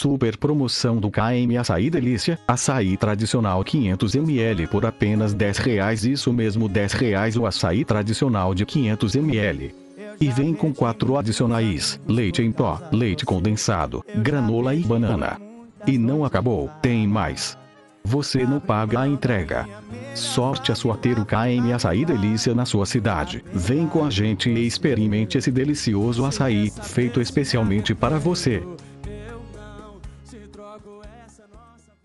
Super promoção do KM Açaí Delícia, açaí tradicional 500ml por apenas 10 reais isso mesmo 10 reais o açaí tradicional de 500ml. E vem com quatro adicionais, leite em pó, leite condensado, granola e banana. E não acabou, tem mais. Você não paga a entrega. Sorte a sua ter o KM Açaí Delícia na sua cidade. Vem com a gente e experimente esse delicioso açaí, feito especialmente para você drogo essa nossa vida.